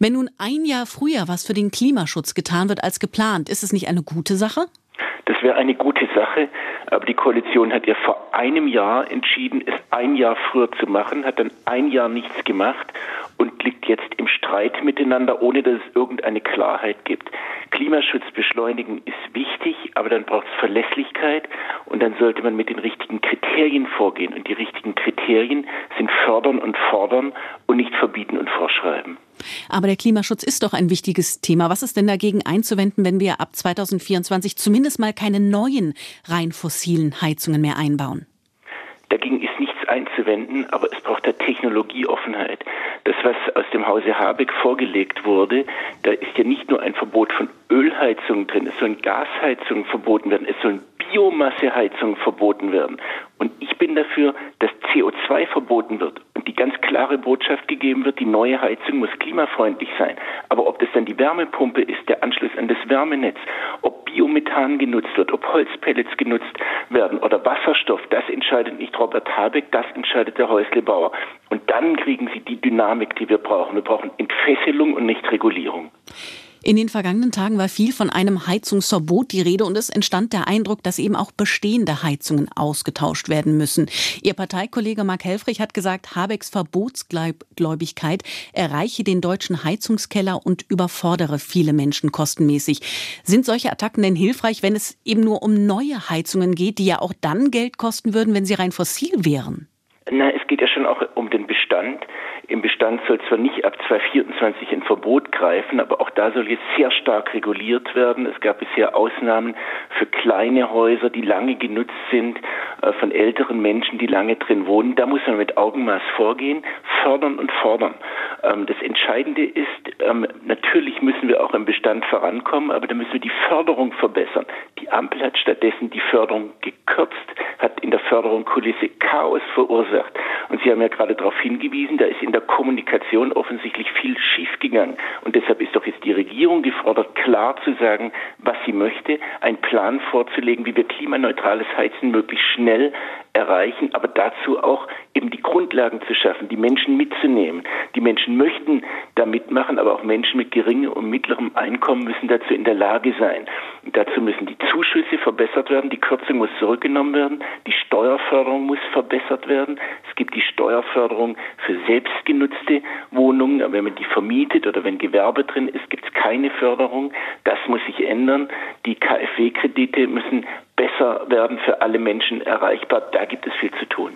Wenn nun ein Jahr früher was für den Klimaschutz getan wird als geplant, ist es nicht eine gute Sache? Das wäre eine gute Sache, aber die Koalition hat ja vor einem Jahr entschieden, es ein Jahr früher zu machen, hat dann ein Jahr nichts gemacht und liegt jetzt im Streit miteinander, ohne dass es irgendeine Klarheit gibt. Klimaschutz beschleunigen ist wichtig, aber dann braucht es Verlässlichkeit und dann sollte man mit den richtigen Kriterien vorgehen. Und die richtigen Kriterien sind fördern und fordern und nicht verbieten und vorschreiben. Aber der Klimaschutz ist doch ein wichtiges Thema. Was ist denn dagegen einzuwenden, wenn wir ab 2024 zumindest mal keine neuen rein fossilen Heizungen mehr einbauen? Dagegen ist nichts einzuwenden, aber es braucht da Technologieoffenheit. Das, was aus dem Hause Habeck vorgelegt wurde, da ist ja nicht nur ein Verbot von Ölheizungen drin, es sollen Gasheizungen verboten werden, es sollen Biomasseheizungen verboten werden. Und ich bin dafür, dass CO2 verboten wird und die ganz klare Botschaft gegeben wird, die neue Heizung muss klimafreundlich sein. Aber ob das dann die Wärmepumpe ist, der Anschluss an das Wärmenetz, ob Biomethan genutzt wird, ob Holzpellets genutzt werden oder Wasserstoff, das entscheidet nicht Robert Habeck, das entscheidet der Häuslebauer. Und dann kriegen sie die Dynamik, die wir brauchen. Wir brauchen Entfesselung und nicht Regulierung. In den vergangenen Tagen war viel von einem Heizungsverbot die Rede und es entstand der Eindruck, dass eben auch bestehende Heizungen ausgetauscht werden müssen. Ihr Parteikollege Mark Helfrich hat gesagt, Habecks Verbotsgläubigkeit erreiche den deutschen Heizungskeller und überfordere viele Menschen kostenmäßig. Sind solche Attacken denn hilfreich, wenn es eben nur um neue Heizungen geht, die ja auch dann Geld kosten würden, wenn sie rein fossil wären? Geht ja schon auch um den Bestand. Im Bestand soll zwar nicht ab 2024 ein Verbot greifen, aber auch da soll jetzt sehr stark reguliert werden. Es gab bisher Ausnahmen für kleine Häuser, die lange genutzt sind, äh, von älteren Menschen, die lange drin wohnen. Da muss man mit Augenmaß vorgehen, fördern und fordern. Ähm, das Entscheidende ist, ähm, natürlich müssen wir auch im Bestand vorankommen, aber da müssen wir die Förderung verbessern. Die Ampel hat stattdessen die Förderung gekürzt, hat in der Förderung Kulisse Chaos verursacht. Und Sie haben ja gerade darauf hingewiesen, da ist in der Kommunikation offensichtlich viel schiefgegangen. Und deshalb ist doch jetzt die Regierung gefordert, klar zu sagen, was sie möchte, einen Plan vorzulegen, wie wir klimaneutrales Heizen möglichst schnell erreichen, aber dazu auch eben die Grundlagen zu schaffen, die Menschen mitzunehmen. Die Menschen möchten da mitmachen, aber auch Menschen mit geringem und mittlerem Einkommen müssen dazu in der Lage sein. Dazu müssen die Zuschüsse verbessert werden, die Kürzung muss zurückgenommen werden, die Steuerförderung muss verbessert werden. Es gibt die Steuerförderung für selbstgenutzte Wohnungen, aber wenn man die vermietet oder wenn Gewerbe drin ist, gibt es keine Förderung. Das muss sich ändern. Die KfW-Kredite müssen besser werden für alle Menschen erreichbar. Da gibt es viel zu tun.